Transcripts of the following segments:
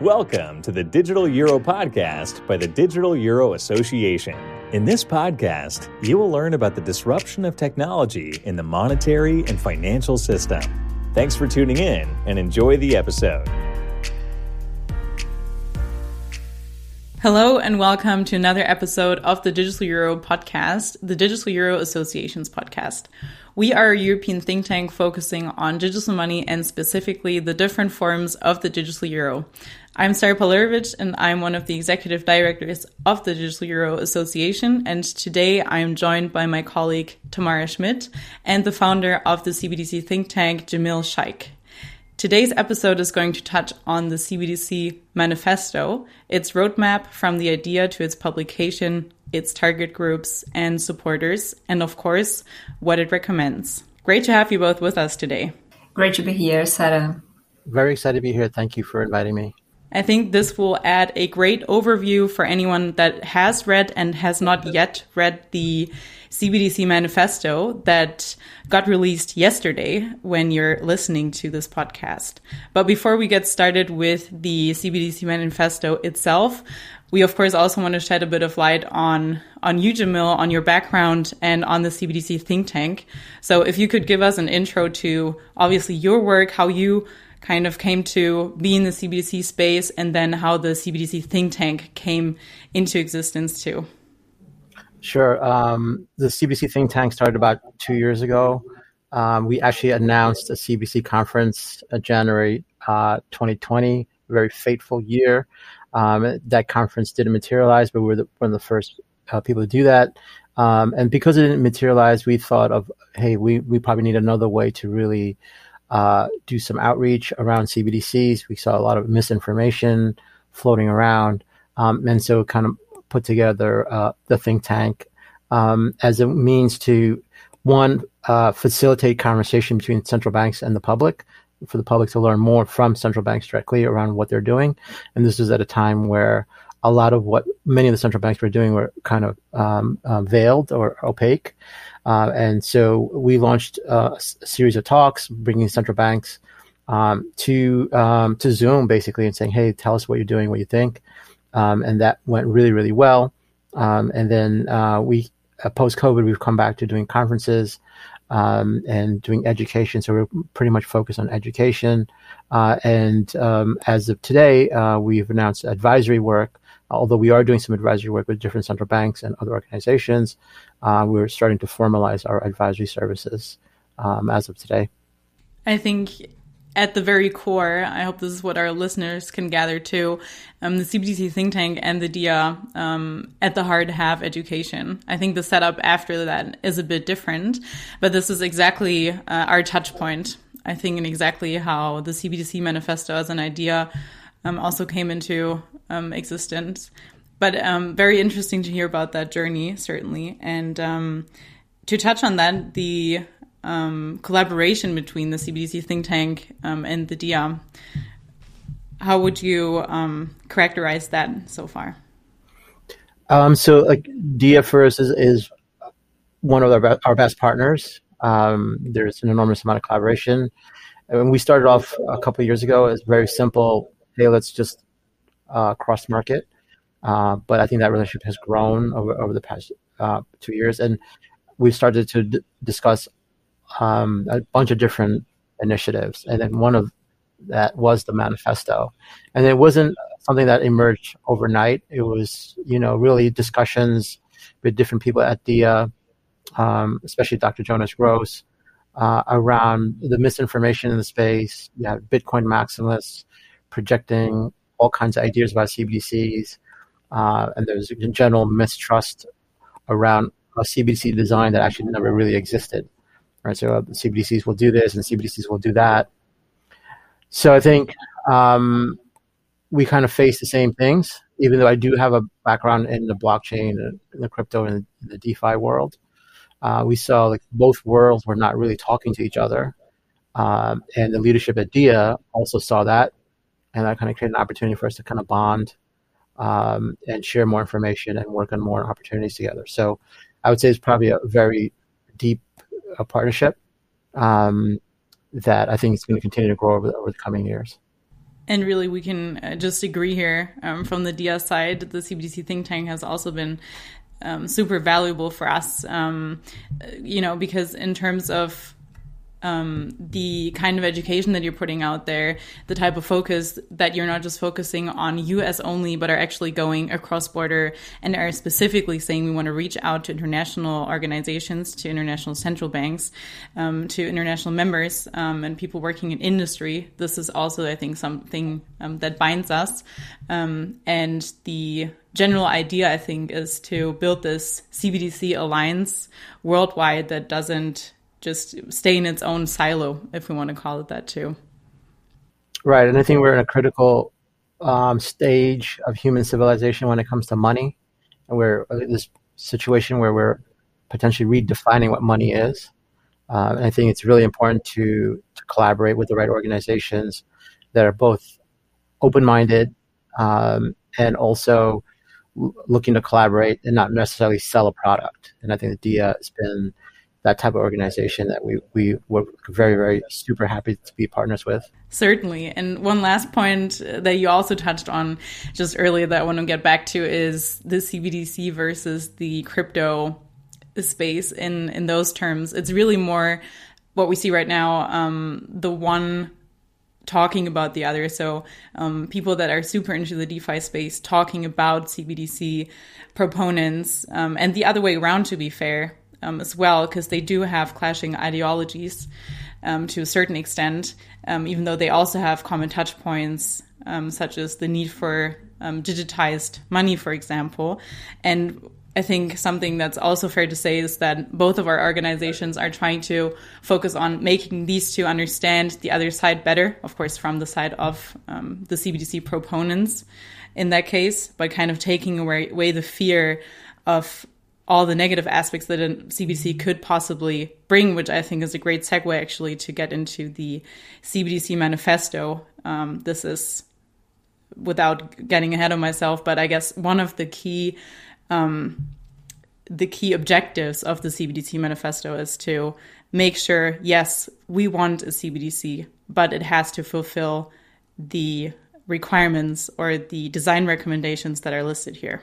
Welcome to the Digital Euro Podcast by the Digital Euro Association. In this podcast, you will learn about the disruption of technology in the monetary and financial system. Thanks for tuning in and enjoy the episode. Hello and welcome to another episode of the Digital Euro podcast, the Digital Euro Association's podcast. We are a European think tank focusing on digital money and specifically the different forms of the digital euro. I'm Sarah Palurovic and I'm one of the executive directors of the Digital Euro Association. And today I'm joined by my colleague Tamara Schmidt and the founder of the CBDC think tank, Jamiel Sheikh. Today's episode is going to touch on the CBDC manifesto, its roadmap from the idea to its publication, its target groups and supporters, and of course, what it recommends. Great to have you both with us today. Great to be here, Sarah. Very excited to be here. Thank you for inviting me. I think this will add a great overview for anyone that has read and has not yet read the CBDC manifesto that got released yesterday when you're listening to this podcast. But before we get started with the CBDC manifesto itself, we of course also want to shed a bit of light on on you, Jamiel, on your background and on the CBDC think tank. So if you could give us an intro to obviously your work, how you kind of came to be in the CBDC space, and then how the CBDC think tank came into existence too. Sure. Um, the CBDC think tank started about two years ago. Um, we actually announced a CBDC conference in January uh, 2020, very fateful year. Um, that conference didn't materialize, but we were the, one of the first uh, people to do that. Um, and because it didn't materialize, we thought of, hey, we, we probably need another way to really uh, do some outreach around CBDCs. We saw a lot of misinformation floating around, um, and so kind of put together uh, the think tank um, as a means to one uh, facilitate conversation between central banks and the public for the public to learn more from central banks directly around what they're doing and this is at a time where a lot of what many of the central banks were doing were kind of um, uh, veiled or opaque uh, and so we launched uh, a series of talks, bringing central banks um, to um, to Zoom basically and saying, "Hey, tell us what you're doing, what you think," um, and that went really, really well. Um, and then uh, we, uh, post COVID, we've come back to doing conferences um, and doing education. So we're pretty much focused on education. Uh, and um, as of today, uh, we've announced advisory work although we are doing some advisory work with different central banks and other organizations, uh, we're starting to formalize our advisory services um, as of today. I think at the very core, I hope this is what our listeners can gather too. Um, the CBDC think tank and the DEA um, at the heart have education. I think the setup after that is a bit different, but this is exactly uh, our touch point. I think, and exactly how the CBDC manifesto as an idea um, also came into um, existence. But um, very interesting to hear about that journey, certainly. And um, to touch on that, the um, collaboration between the CBDC think tank um, and the DEA, how would you characterize that so far? so, like DEA first is, is one of our, our best partners. there's an enormous amount of collaboration. And we started off a couple years ago, it's very simple hey, let's just uh, cross market. Uh, but I think that relationship has grown over, over the past uh, two years, and we've started to d- discuss um, a bunch of different initiatives, and then one of that was the manifesto, and it wasn't something that emerged overnight. It was, you know, really discussions with different people at the, uh, um, especially Dr. Jonas Gross, uh, around the misinformation in the space. Yeah, Bitcoin maximalists projecting all kinds of ideas about CBDCs, uh, and there's a general mistrust around a CBDC design that actually never really existed. Right, so uh, CBDCs will do this and CBDCs will do that. So I think um, we kind of face the same things, even though I do have a background in the blockchain, and the crypto, and the DeFi world. Uh, we saw like both worlds were not really talking to each other, um, and the leadership at DEA also saw that and that kind of created an opportunity for us to kind of bond um, and share more information and work on more opportunities together. So I would say it's probably a very deep uh, partnership um, that I think is going to continue to grow over, over the coming years. And really, we can uh, just agree here um, from the DS side. The CBDC think tank has also been um, super valuable for us, um, you know, because in terms of um, the kind of education that you're putting out there, the type of focus that you're not just focusing on US only, but are actually going across border and are specifically saying we want to reach out to international organizations, to international central banks, um, to international members, um, and people working in industry. This is also, I think, something um, that binds us. Um, and the general idea, I think, is to build this CBDC alliance worldwide that doesn't just stay in its own silo, if we want to call it that too. Right, and I think we're in a critical um, stage of human civilization when it comes to money, and we're in this situation where we're potentially redefining what money is. Uh, and I think it's really important to to collaborate with the right organizations that are both open-minded um, and also looking to collaborate and not necessarily sell a product. And I think the DEA has been that type of organization that we, we were very, very super happy to be partners with. Certainly. And one last point that you also touched on just earlier that I want to get back to is the CBDC versus the crypto space in, in those terms. It's really more what we see right now. Um, the one talking about the other. So um, people that are super into the DeFi space talking about CBDC proponents, um, and the other way around, to be fair, um, as well, because they do have clashing ideologies um, to a certain extent, um, even though they also have common touch points, um, such as the need for um, digitized money, for example. And I think something that's also fair to say is that both of our organizations are trying to focus on making these two understand the other side better, of course, from the side of um, the CBDC proponents in that case, by kind of taking away, away the fear of all the negative aspects that a CBDC could possibly bring, which I think is a great segue actually to get into the CBDC manifesto. Um, this is without getting ahead of myself, but I guess one of the key um, the key objectives of the CBDC manifesto is to make sure, yes, we want a CBDC, but it has to fulfill the requirements or the design recommendations that are listed here.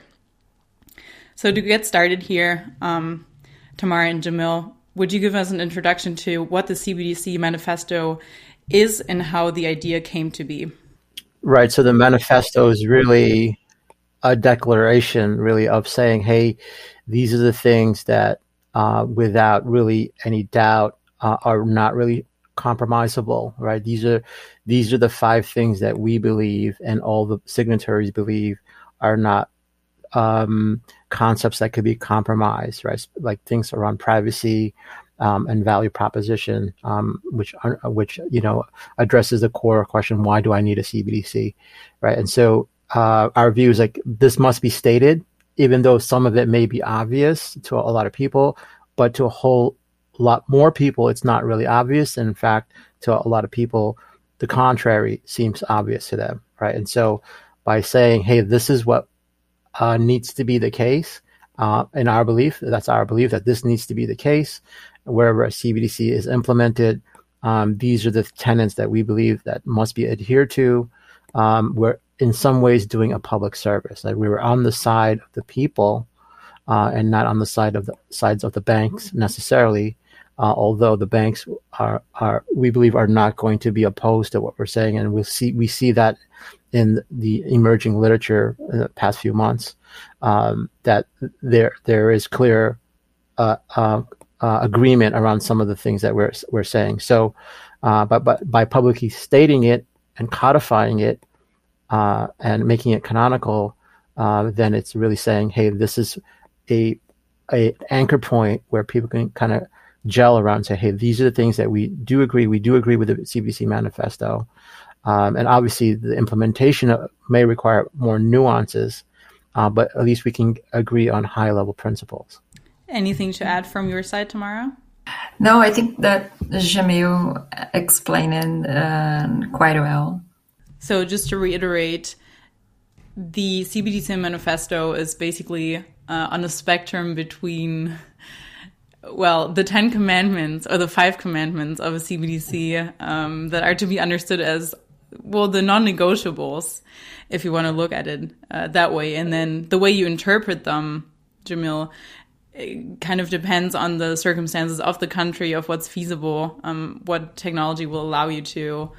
So to get started here, um, Tamara and Jamiel, would you give us an introduction to what the CBDC manifesto is and how the idea came to be? Right. So the manifesto is really a declaration, really, of saying, hey, these are the things that, uh, without really any doubt, uh, are not really compromisable. Right. These are these are the five things that we believe and all the signatories believe are not um, concepts that could be compromised, right? Like things around privacy um, and value proposition, um, which which you know addresses the core question: Why do I need a CBDC, right? And so uh, our view is like this must be stated, even though some of it may be obvious to a lot of people, but to a whole lot more people, it's not really obvious. And in fact, to a lot of people, the contrary seems obvious to them, right? And so by saying, "Hey, this is what uh, needs to be the case. Uh, in our belief, that's our belief that this needs to be the case. Wherever a CBDC is implemented, um, these are the tenets that we believe that must be adhered to. Um, we're in some ways doing a public service. Like we were on the side of the people uh, and not on the side of the sides of the banks necessarily. Uh, although the banks are, are, we believe, are not going to be opposed to what we're saying, and we see we see that in the emerging literature in the past few months um, that there there is clear uh, uh, uh, agreement around some of the things that we're we're saying. So, uh, but but by publicly stating it and codifying it uh, and making it canonical, uh, then it's really saying, hey, this is a a anchor point where people can kind of gel around and say, hey, these are the things that we do agree. We do agree with the CBC manifesto. Um, and obviously, the implementation may require more nuances, uh, but at least we can agree on high level principles. Anything to add from your side, Tamara? No, I think that Jamiel explained it uh, quite well. So, just to reiterate, the CBDC manifesto is basically uh, on a spectrum between well, the Ten Commandments or the Five Commandments of a CBDC um, that are to be understood as well the non-negotiables, if you want to look at it uh, that way, and then the way you interpret them, Jamiel, kind of depends on the circumstances of the country, of what's feasible, um, what technology will allow you to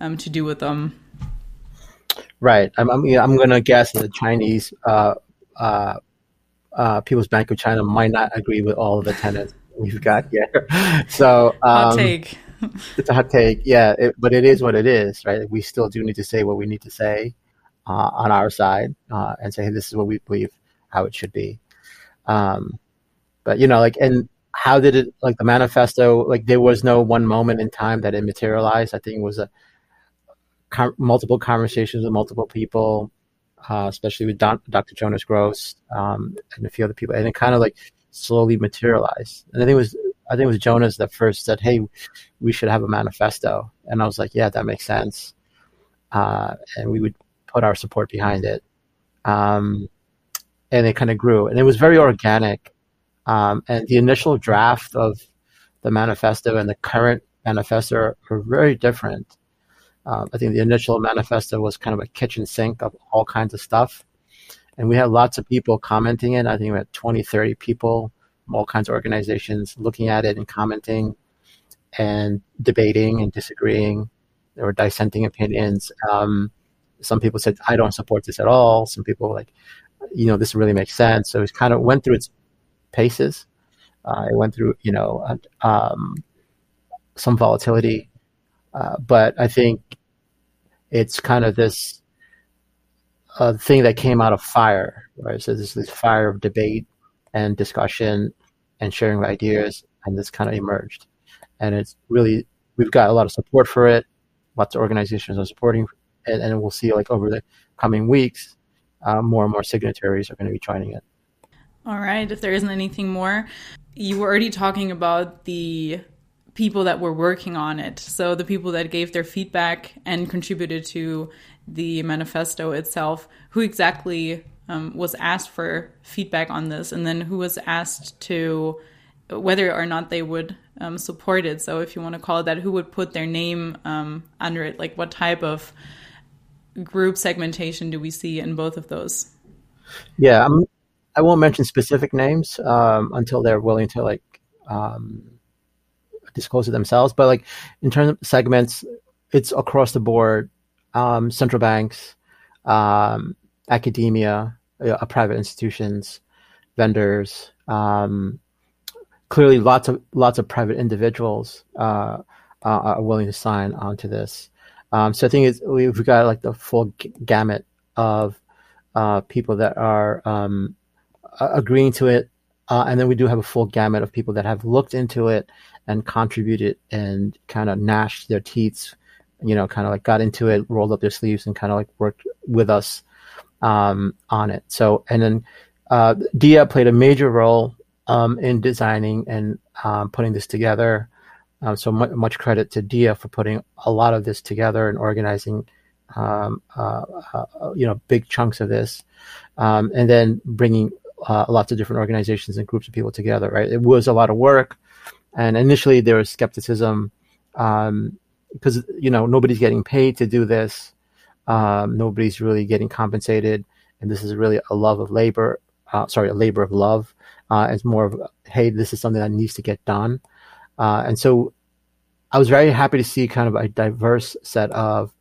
um, to do with them. Right. I'm I'm, I'm going to guess that the Chinese uh, uh, uh, People's Bank of China might not agree with all of the tenants we've got here. So um, hot take. it's a hot take, yeah. It, but it is what it is, right? We still do need to say what we need to say uh, on our side uh, and say hey, this is what we believe how it should be. Um, but you know, like, and how did it like the manifesto? Like, there was no one moment in time that it materialized. I think it was a com- multiple conversations with multiple people, uh, especially with Don- Dr. Jonas Gross um, and a few other people, and it kind of like slowly materialized. And I think it was I think it was Jonas that first said, "Hey, we should have a manifesto," and I was like, "Yeah, that makes sense," uh, and we would put our support behind it. Um, and it kind of grew, and it was very organic. Um, and the initial draft of the manifesto and the current manifesto are, very different. Uh, I think the initial manifesto was kind of a kitchen sink of all kinds of stuff. And we had lots of people commenting it. I think we had 20, 30 people all kinds of organizations looking at it and commenting and debating and disagreeing. or dissenting opinions. Um, some people said, I don't support this at all. Some people like, you know, this really makes sense. So it kind of went through its paces. Uh, it went through, you know, um, some volatility, uh, but I think it's kind of this uh, thing that came out of fire, right? So there's this fire of debate and discussion and sharing of ideas, and this kind of emerged. And it's really we've got a lot of support for it. Lots of organizations are supporting, and, and we'll see like over the coming weeks, uh, more and more signatories are going to be joining it. All right. If there isn't anything more, you were already talking about the people that were working on it. So the people that gave their feedback and contributed to the manifesto itself. Who exactly um, was asked for feedback on this, and then who was asked to whether or not they would um, support it. So if you want to call it that, who would put their name um, under it? Like what type of group segmentation do we see in both of those? Yeah, I'm, I won't mention specific names um, until they're willing to like um, disclose it themselves. But like in terms of segments, it's across the board. Um, central banks, um, academia, uh, private institutions, vendors. Um, clearly, lots of lots of private individuals uh, uh, are willing to sign onto this. Um, so I think we've got like the full g- gamut of uh, people that are um, agreeing to it, uh, and then we do have a full gamut of people that have looked into it and contributed and kind of gnashed their teeth, you know, kind of like got into it, rolled up their sleeves, and kind of like worked with us um, on it. So, and then uh, Dia played a major role um, in designing and um, putting this together. Um, so much, much, credit to Dia for putting a lot of this together and organizing, um, uh, uh, you know, big chunks of this, um, and then bringing uh, lots of different organizations and groups of people together. Right, it was a lot of work. And initially there was skepticism um, because you know nobody's getting paid to do this, um, nobody's really getting compensated, and this is really a love of labor. Uh, sorry, a labor of love. Uh, it's more of hey, this is something that needs to get done, uh, and so I was very happy to see kind of a diverse set of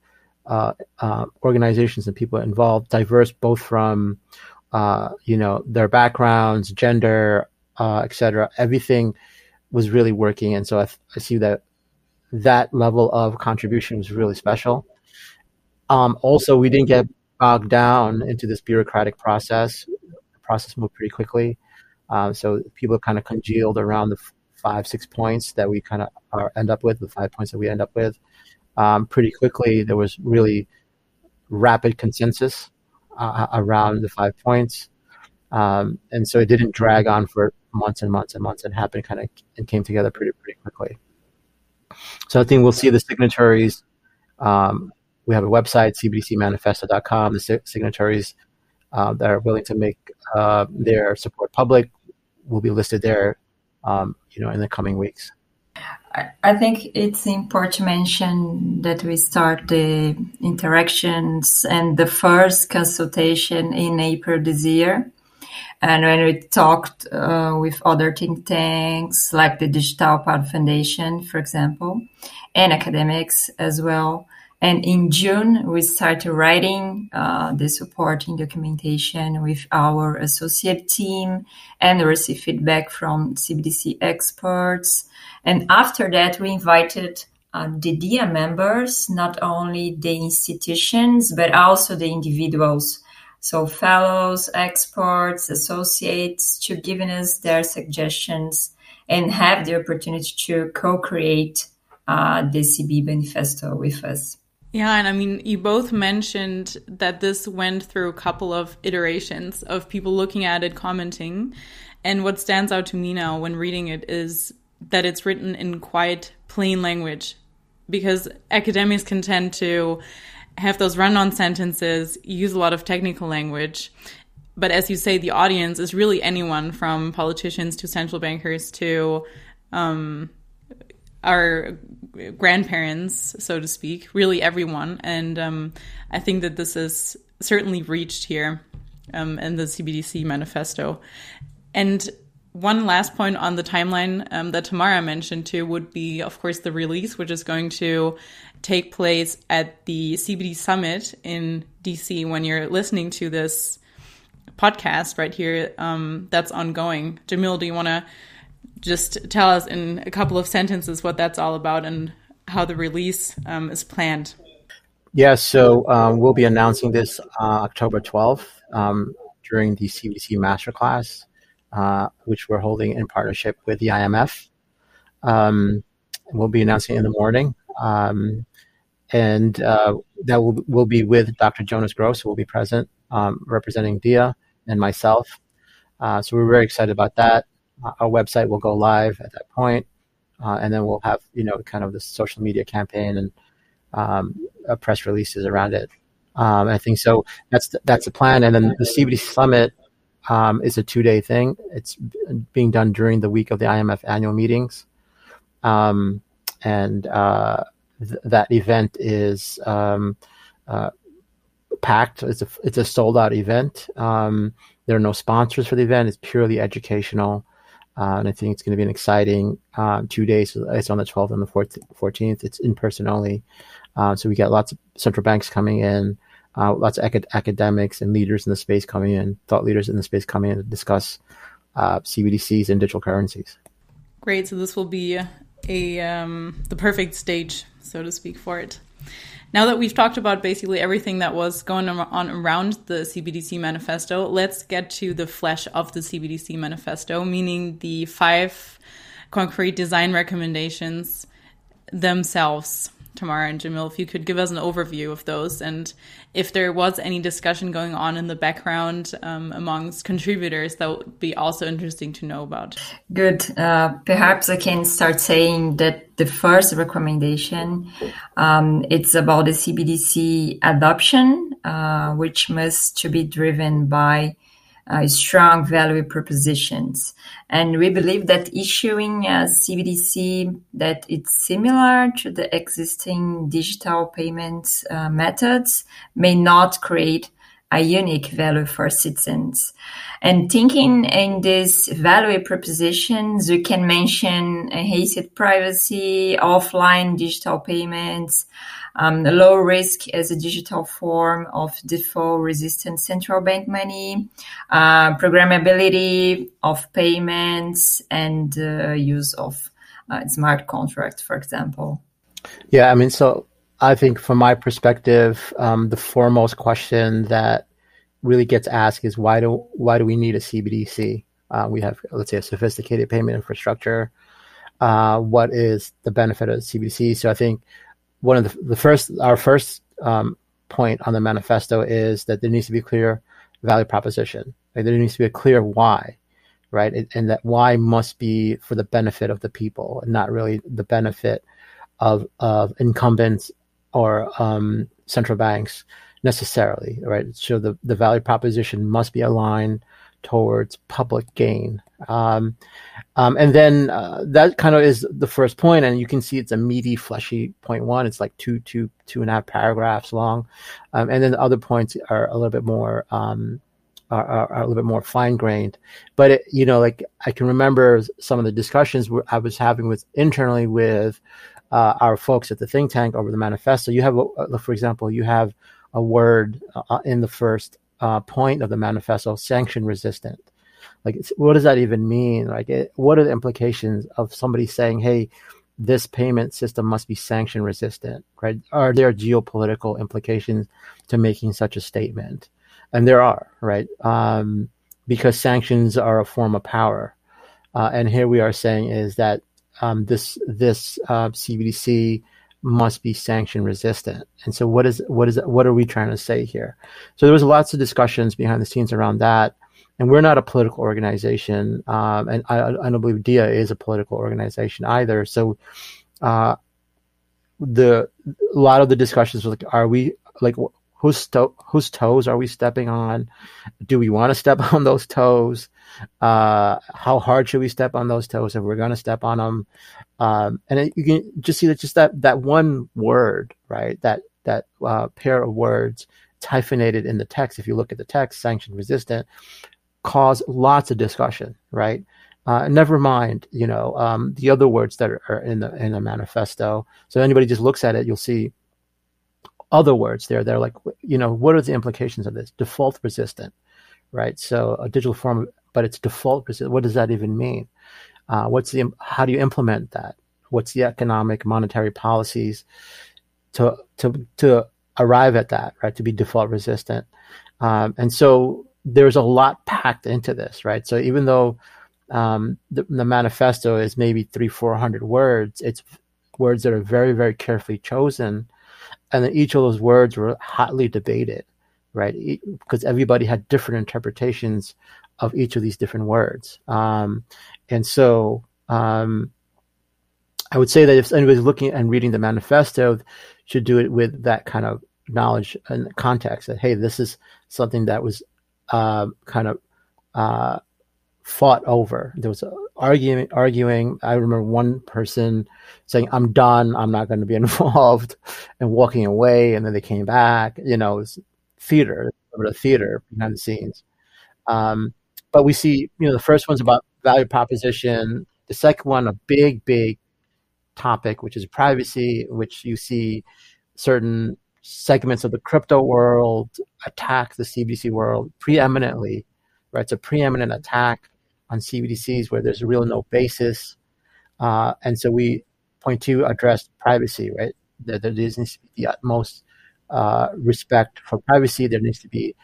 uh, uh, organizations and people involved, diverse both from uh, you know their backgrounds, gender, etc. Everything was really working. And so I, I see that that level of contribution was really special. Um, also, we didn't get bogged down into this bureaucratic process. The process moved pretty quickly. Um, so people kind of congealed around the five, six points that we kind of end up with, the five points that we end up with. Um, pretty quickly, there was really rapid consensus uh, around the five points. Um, and so it didn't drag on for months and months and months and happened kind of and came together pretty pretty quickly. So I think we'll see the signatories. Um, we have a website, cbdcmanifesto.com. The signatories uh, that are willing to make uh, their support public will be listed there, um, you know, in the coming weeks. I think it's important to mention that we start the interactions and the first consultation in April this year. And when we talked uh, with other think tanks, like the Digital Dollar Foundation, for example, and academics as well. And in June, we started writing uh, the supporting documentation with our associate team and receive feedback from CBDC experts. And after that, we invited uh, the DEA members, not only the institutions, but also the individuals so fellows, experts, associates to giving us their suggestions and have the opportunity to co-create uh, the CB manifesto with us. Yeah, and I mean, you both mentioned that this went through a couple of iterations of people looking at it, commenting. And what stands out to me now when reading it is that it's written in quite plain language because academics can tend to have those run on sentences, use a lot of technical language. But as you say, the audience is really anyone from politicians to central bankers to um, our grandparents, so to speak, really everyone. And um, I think that this is certainly reached here um, in the CBDC manifesto. And one last point on the timeline um, that Tamara mentioned too would be, of course, the release, which is going to take place at the CBD Summit in DC when you're listening to this podcast right here um, that's ongoing. Jamiel, do you want to just tell us in a couple of sentences what that's all about and how the release um, is planned? Yeah, so um, we'll be announcing this uh, October 12th um, during the CBDC Masterclass, uh, which we're holding in partnership with the IMF. Um, we'll be announcing in the morning. Um, and uh, that will, will be with Dr. Jonas Gross, who will be present, um, representing DEA and myself. Uh, so we're very excited about that. Uh, our website will go live at that point, uh, and then we'll have you know kind of the social media campaign and um, press releases around it. Um, I think so. That's the, that's the plan. And then the CBD Summit um, is a two day thing. It's being done during the week of the IMF annual meetings, um, and uh, th- that event is um, uh, packed. It's a it's a sold out event. Um, there are no sponsors for the event. It's purely educational, uh, and I think it's going to be an exciting uh, two days. It's on the 12th and the 14th. It's in person only, uh, so we got lots of central banks coming in. Uh, lots of acad- academics and leaders in the space coming in, thought leaders in the space coming in to discuss uh, CBDCs and digital currencies. Great. So this will be a um, the perfect stage, so to speak, for it. Now that we've talked about basically everything that was going on around the CBDC manifesto, let's get to the flesh of the CBDC manifesto, meaning the five concrete design recommendations themselves. Tamara and Jamiel, if you could give us an overview of those and if there was any discussion going on in the background um, amongst contributors, that would be also interesting to know about. Good. Uh, perhaps I can start saying that the first recommendation um, it's about the CBDC adoption, uh, which must to be driven by strong value propositions. And we believe that issuing a CBDC that it's similar to the existing digital payments uh, methods may not create a unique value for citizens. And thinking in these value propositions, we can mention enhanced privacy, offline digital payments, um, low risk as a digital form of default resistant central bank money, uh, programmability of payments, and uh, use of uh, smart contracts, for example. Yeah, I mean, so I think from my perspective, um, the foremost question that really gets asked is why do why do we need a CBDC? Uh, we have, let's say, a sophisticated payment infrastructure. Uh, what is the benefit of CBDC? So I think one of the, the first our first um, point on the manifesto is that there needs to be a clear value proposition. Like there needs to be a clear why, right? And, and that why must be for the benefit of the people and not really the benefit of of incumbents or um, central banks necessarily, right? So the, the value proposition must be aligned towards public gain. Um, um, and then uh, that kind of is the first point, and you can see it's a meaty, fleshy point one. It's like two, two, two and a half paragraphs long, um, and then the other points are a little bit more um, are, are, are, a little bit more fine grained. But it, you know, like I can remember some of the discussions I was having with internally with uh, our folks at the think tank over the manifesto. You have, a, for example, you have a word uh, in the first uh, point of the manifesto, sanction resistant. Like, what does that even mean? Like, it, what are the implications of somebody saying, "Hey"? this payment system must be sanction resistant, right? Are there geopolitical implications to making such a statement? and there are right um, because sanctions are a form of power, uh, and here we are saying is that um, this this uh, CBDC must be sanction resistant. And so, what is what is what are we trying to say here? So there was lots of discussions behind the scenes around that. And we're not a political organization, um, and I, I, don't believe DEA is a political organization either. So, uh, the a lot of the discussions were like, are we like whose to- whose toes are we stepping on? Do we want to step on those toes? Uh, how hard should we step on those toes if we're going to step on them? Um, and it, you can just see that just that that one word, right? That that uh, pair of words, it's hyphenated in the text. If you look at the text, sanction resistant, cause lots of discussion, right? Uh, never mind, you know, um, the other words that are, in the in the manifesto. So anybody just looks at it, you'll see other words there. They're like, you know, what are the implications of this? Default resistant, right? So a digital form, but it's default resistant. What does that even mean? Uh, what's the how do you implement that? What's the economic monetary policies to to to arrive at that, right? To be default resistant, um, and so there's a lot packed into this, right? So even though um, the, the manifesto is maybe three four hundred words, it's words that are very very carefully chosen and then each of those words were hotly debated, right? Because everybody had different interpretations of each of these different words, um, and so um, I would say that if anybody's looking and reading the manifesto, should do it with that kind of knowledge and context that hey, this is something that was uh, kind of uh, fought over. There was arguing, arguing. I remember one person saying, "I'm done. I'm not going to be involved," and walking away. And then they came back. You know, it theater, the theater behind the scenes. Um, but we see, you know, the first one's about value proposition. The second one, a big, big topic, which is privacy, which you see certain segments of the crypto world attack the CBDC world preeminently. Right, it's a preeminent attack on CBDCs where there's real no basis. Uh, and so we point to address privacy, right? There, there needs to be the utmost uh, respect for privacy. There needs to be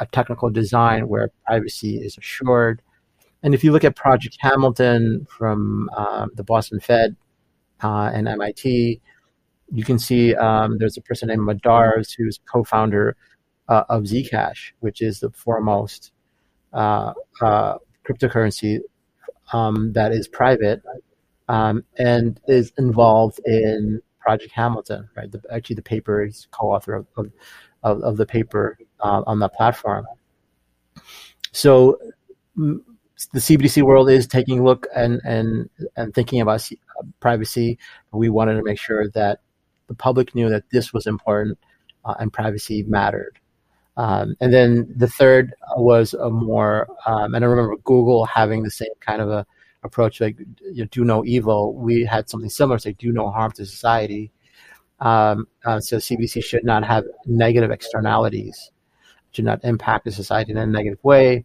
a, technical design where privacy is assured. And if you look at Project Hamilton from um, the Boston Fed uh, and MIT, you can see um, there's a person named Madars who's co-founder uh, of Zcash, which is the foremost uh, uh, cryptocurrency um, that is private um, and is involved in Project Hamilton, right? The, actually, the paper is co-author of, of, of the paper uh, on that platform. So the CBDC world is taking a look and and and thinking about privacy. We wanted to make sure that the public knew that this was important uh, and privacy mattered. Um, and then the third was a more, um, and I remember Google having the same kind of a approach, like you know, do no evil. We had something similar, say do no harm to society. Um, uh, so CBDC should not have negative externalities, should not impact the society in a negative way.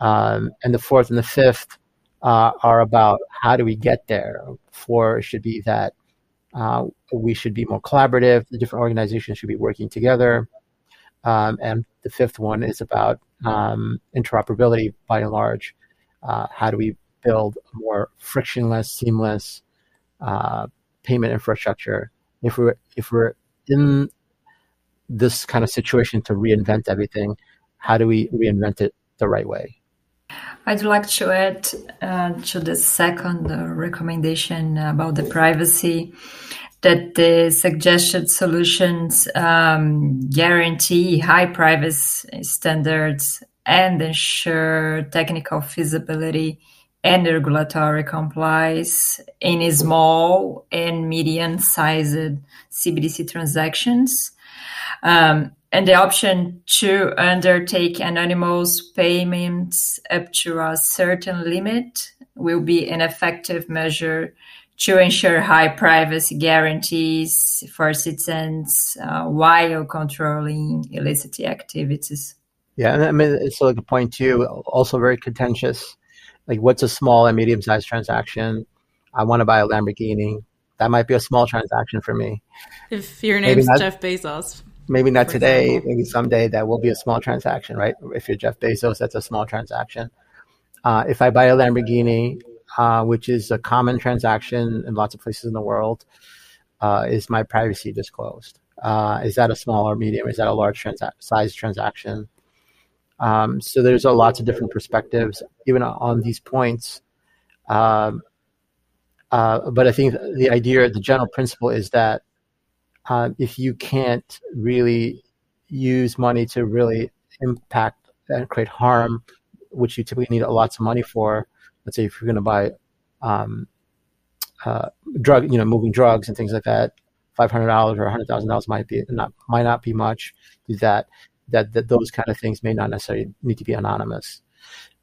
Um, and the fourth and the fifth uh, are about how do we get there. Four should be that uh, we should be more collaborative. The different organizations should be working together. Um, and the fifth one is about um, interoperability by and large. Uh, how do we build a more frictionless, seamless uh, payment infrastructure? If we're if we're in this kind of situation to reinvent everything, how do we reinvent it the right way? I'd like to add uh, to the second uh, recommendation about the privacy that the suggested solutions um, guarantee high privacy standards and ensure technical feasibility and regulatory compliance in small and medium sized CBDC transactions. Um, and the option to undertake anonymous payments up to a certain limit will be an effective measure to ensure high privacy guarantees for citizens uh, while controlling illicit activities. Yeah, and I mean it's like a point too. Also very contentious. Like, what's a small and medium-sized transaction? I want to buy a Lamborghini. That might be a small transaction for me. If your name's Jeff Bezos, maybe not today, example. maybe someday that will be a small transaction, right? If you're Jeff Bezos, that's a small transaction. Uh, if I buy a Lamborghini, uh, which is a common transaction in lots of places in the world, uh, is my privacy disclosed? Uh, is that a small or medium? Is that a large transa- size transaction? Um, so there's a lots of different perspectives, even on these points. Um, uh, but I think the idea, the general principle is that uh, if you can't really use money to really impact and create harm, which you typically need lots of money for, let's say if you're going to buy um, uh, drug, you know, moving drugs and things like that, five hundred dollars or hundred thousand dollars might be not might not be much. That that that those kind of things may not necessarily need to be anonymous.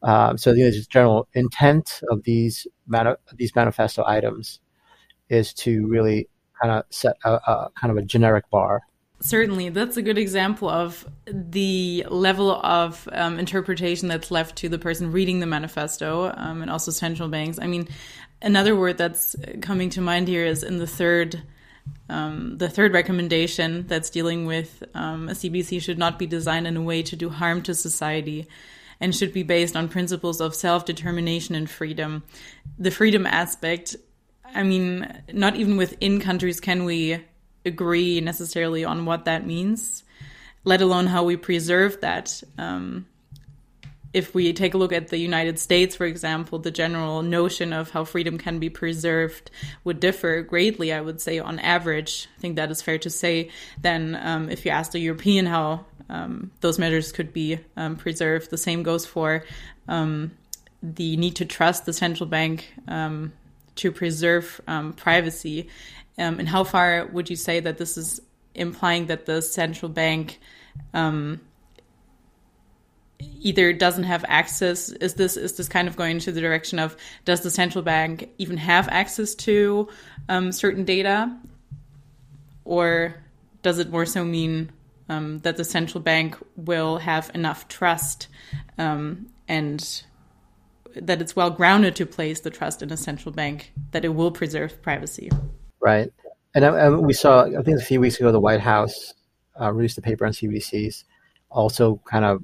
Um, so the general intent of these mani- these manifesto items is to really kind of set a, a kind of a generic bar. Certainly, that's a good example of the level of um, interpretation that's left to the person reading the manifesto um, and also central banks. I mean, another word that's coming to mind here is in the third. Um, the third recommendation that's dealing with um, a CBC should not be designed in a way to do harm to society and should be based on principles of self determination and freedom. The freedom aspect I mean, not even within countries can we agree necessarily on what that means, let alone how we preserve that. Um, if we take a look at the United States, for example, the general notion of how freedom can be preserved would differ greatly, I would say, on average. I think that is fair to say. Then, um, if you ask a European how um, those measures could be um, preserved, the same goes for um, the need to trust the central bank um, to preserve um, privacy. And how far would you say that this is implying that the central bank either doesn't have access? Is this is this kind of going into the direction of does the central bank even have access to um, certain data, or does it more so mean um, that the central bank will have enough trust um, and that it's well grounded to place the trust in a central bank that it will preserve privacy. Right, and, and we saw I think a few weeks ago the White House uh, released a paper on CBDCs, also kind of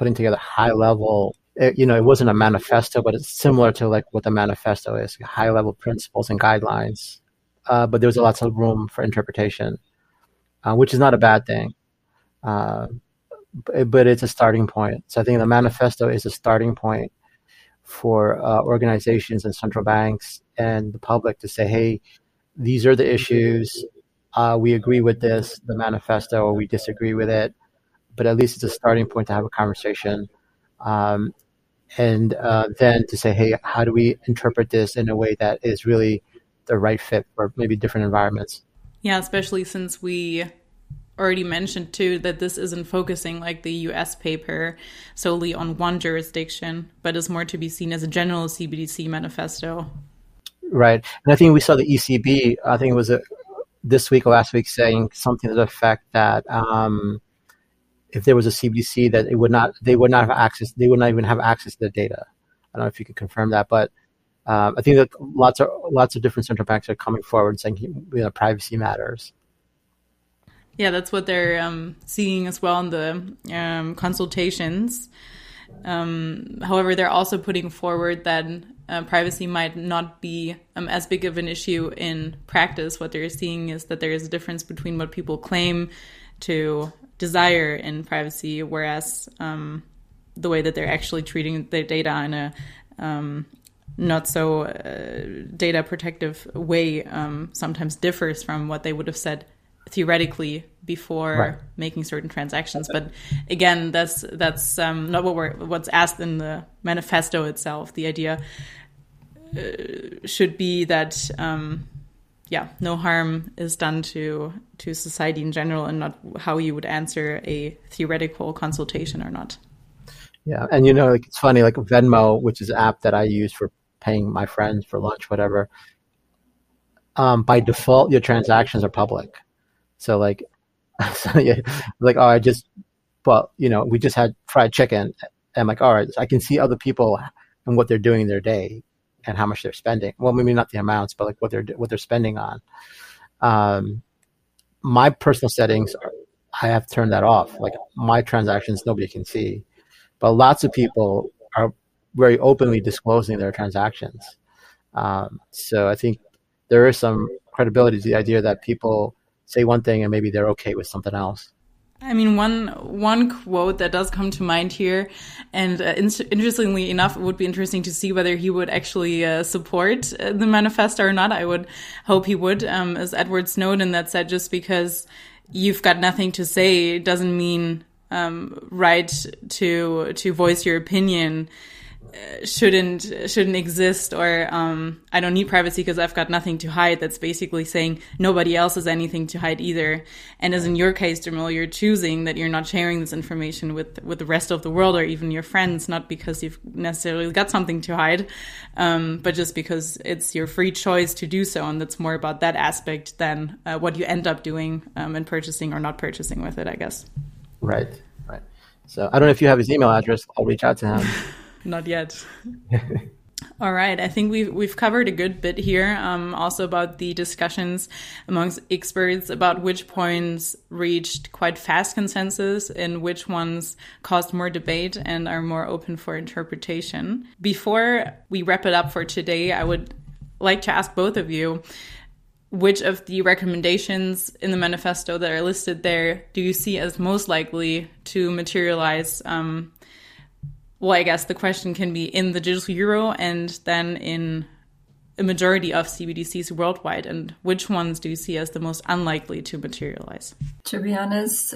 putting together high level. It, you know, it wasn't a manifesto, but it's similar to like what the manifesto is, high level principles and guidelines. Uh, but there was a lots of room for interpretation, uh, which is not a bad thing. Uh, but it's a starting point. So I think the manifesto is a starting point for uh, organizations and central banks and the public to say, hey, these are the issues. Uh, we agree with this, the manifesto, or we disagree with it. But at least it's a starting point to have a conversation. Um, and uh, then to say, hey, how do we interpret this in a way that is really the right fit for maybe different environments? Yeah, especially since we already mentioned too that this isn't focusing like the US paper solely on one jurisdiction, but is more to be seen as a general CBDC manifesto. Right. And I think we saw the ECB, I think it was a, this week or last week, saying something to the effect that um, if there was a CBC that it would not, they would not have access, they would not even have access to the data. I don't know if you can confirm that, but um, I think that lots of lots of different central banks are coming forward saying you know, privacy matters. Yeah, that's what they're um, seeing as well in the um, consultations. Um, however, they're also putting forward that uh, privacy might not be um, as big of an issue in practice. What they're seeing is that there is a difference between what people claim to desire in privacy, whereas um, the way that they're actually treating their data in a um, not so uh, data protective way sometimes differs from what they would have said theoretically before right. making certain transactions. But again, that's that's um, not what we're what's asked in the manifesto itself. The idea uh, should be that um, yeah, no harm is done to to society in general, and not how you would answer a theoretical consultation or not. Yeah, and you know, like, it's funny, like Venmo, which is an app that I use for paying my friends for lunch, whatever. Um, by default, your transactions are public. So like, so yeah, like oh, I just, well, you know, we just had fried chicken. And like, all right, I can see other people and what they're doing in their day and how much they're spending. Well, maybe not the amounts, but like what they're what they're spending on. Um, my personal settings, are, I have turned that off. Like my transactions, nobody can see, but lots of people are very openly disclosing their transactions. Um, so I think there is some credibility to the idea that people say one thing and maybe they're okay with something else. I mean, one one quote that does come to mind here, and uh, in interestingly enough, it would be interesting to see whether he would actually uh, support uh, the manifesto or not. I would hope he would, um, as Edward Snowden that said, just because you've got nothing to say doesn't mean um, right to to voice your opinion shouldn't shouldn't exist or um, I don't need privacy because I've got nothing to hide. That's basically saying nobody else has anything to hide either. And as in your case, Jamiel, you're choosing that you're not sharing this information with with the rest of the world or even your friends, not because you've necessarily got something to hide, um, but just because it's your free choice to do so. And that's more about that aspect than uh, what you end up doing um, and purchasing or not purchasing with it, I guess. Right. Right. So I don't know if you have his email address. I'll reach out to him. Not yet. All right, I think we've we've covered a good bit here. Um, also about the discussions amongst experts about which points reached quite fast consensus and which ones caused more debate and are more open for interpretation. Before we wrap it up for today, I would like to ask both of you which of the recommendations in the manifesto that are listed there do you see as most likely to materialize um, well, I guess the question can be in the digital euro and then in a majority of CBDCs worldwide, and which ones do you see as the most unlikely to materialize? To be honest,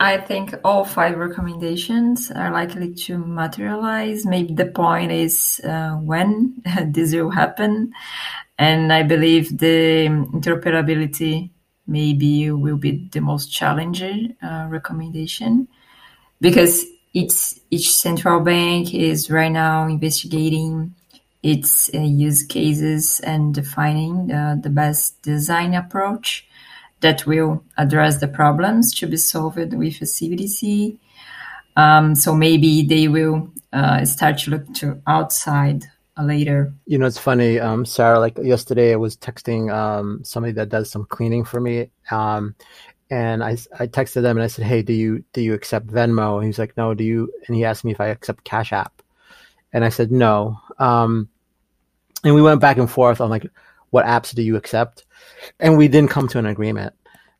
I think all five recommendations are likely to materialize. Maybe the point is uh, when this will happen. And I believe the interoperability maybe will be the most challenging uh, recommendation because each each central bank is right now investigating its uh, use cases and defining uh, the best design approach that will address the problems to be solved with a CBDC. Um, so maybe they will uh, start to look to outside later. You know, it's funny, um, Sarah. Like yesterday, I was texting um, somebody that does some cleaning for me, um, and I, I texted them and I said, "Hey, do you do you accept Venmo?" And he's like, "No." Do you? And he asked me if I accept Cash App, and I said no. Um, and we went back and forth on like, what apps do you accept? And we didn't come to an agreement.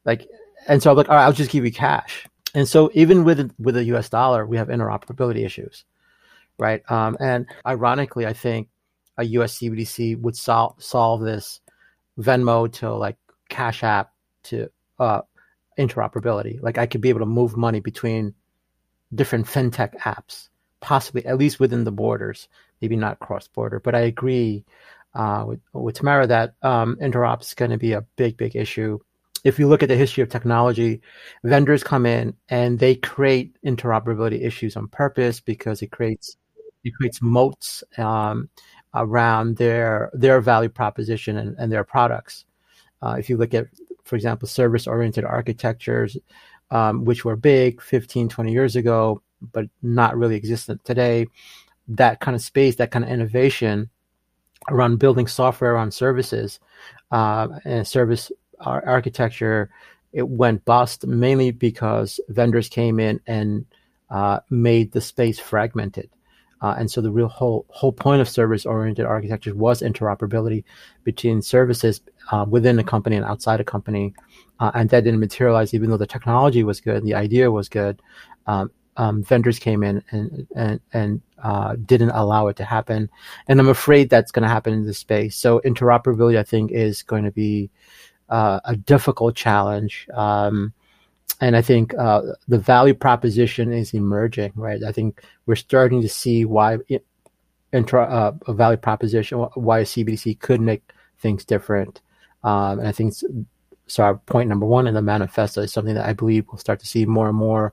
Like, and so I'm like, all right, I'll just give you cash. And so even with with the U.S. dollar, we have interoperability issues, right? Um, and ironically, I think a U.S. CBDC would solve solve this Venmo to like Cash App to uh, interoperability. Like I could be able to move money between different fintech apps, possibly at least within the borders, maybe not cross border. But I agree uh, with with Tamara that um, interop is going to be a big, big issue. If you look at the history of technology, vendors come in and they create interoperability issues on purpose because it creates it creates moats um, around their their value proposition and, and their products. Uh, if you look at for example, service oriented architectures, um, which were big 15, 20 years ago, but not really existent today. That kind of space, that kind of innovation around building software on services uh, and service architecture, it went bust mainly because vendors came in and uh, made the space fragmented. Uh, and so the real whole whole point of service oriented architecture was interoperability between services uh, within a company and outside a company, uh, and that didn't materialize. Even though the technology was good, the idea was good, um, um, vendors came in and and and uh, didn't allow it to happen. And I'm afraid that's going to happen in this space. So interoperability, I think, is going to be uh, a difficult challenge. Um, and I think uh, the value proposition is emerging, right? I think we're starting to see why intra, uh, a value proposition, why a CBDC could make things different. Um, and I think so. Our point number one in the manifesto is something that I believe we'll start to see more and more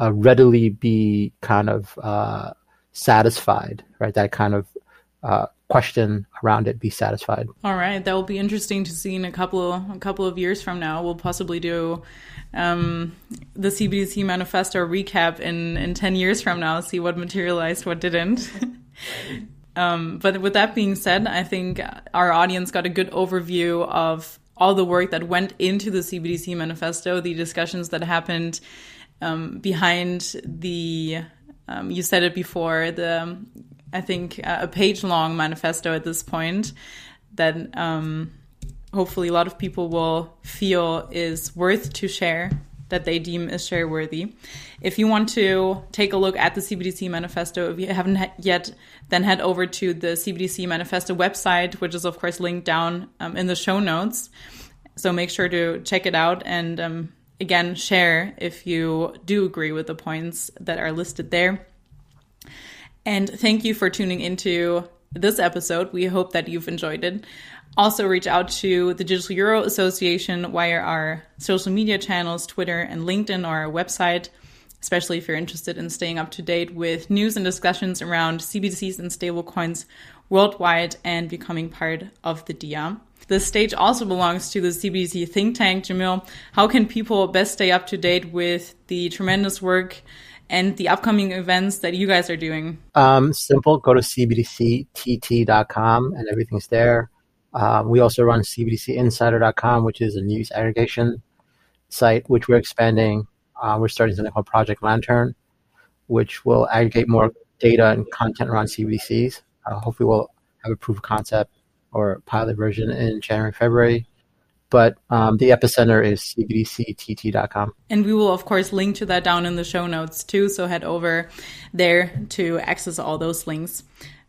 uh, readily be kind of uh, satisfied, right? That kind of uh, question around it be satisfied. All right, that will be interesting to see in a couple a couple of years from now. We'll possibly do um, the CBDC manifesto recap in in ten years from now, see what materialized, what didn't. um, but with that being said, I think our audience got a good overview of all the work that went into the CBDC manifesto, the discussions that happened um, behind the. Um, you said it before the I think, uh, a page long manifesto at this point that um, hopefully a lot of people will feel is worth to share, that they deem is share worthy. If you want to take a look at the CBDC manifesto, if you haven't yet, then head over to the CBDC manifesto website, which is, of course, linked down um, in the show notes. So make sure to check it out and um, again share if you do agree with the points that are listed there. And thank you for tuning into this episode. We hope that you've enjoyed it. Also, reach out to the Digital Euro Association via our social media channels, Twitter and LinkedIn, or our website, especially if you're interested in staying up to date with news and discussions around CBDCs and stablecoins worldwide and becoming part of the DEA. This stage also belongs to the CBDC think tank. Jamiel, how can people best stay up to date with the tremendous work and the upcoming events that you guys are doing? Um, simple. Go to cbdctt.com and everything's there. Um, we also run cbdcinsider.com, which is a news aggregation site, which we're expanding. Uh, we're starting something called Project Lantern, which will aggregate more data and content around CBDCs. Uh, hopefully, we'll have a proof of concept or pilot version in January, February but um, the epicenter is cbdctt.com. And we will, of course, link to that down in the show notes too. So head over there to access all those links.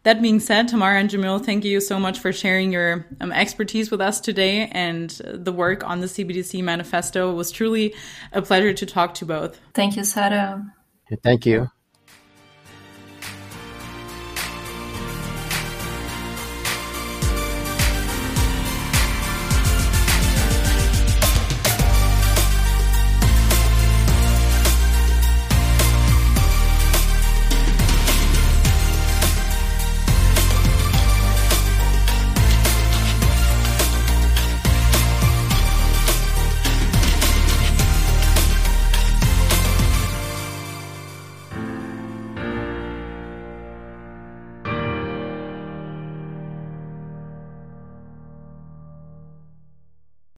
That being said, Tamara and Jamiel, thank you so much for sharing your um, expertise with us today and the work on the CBDC manifesto. It was truly a pleasure to talk to both. Thank you, Sarah. Thank you.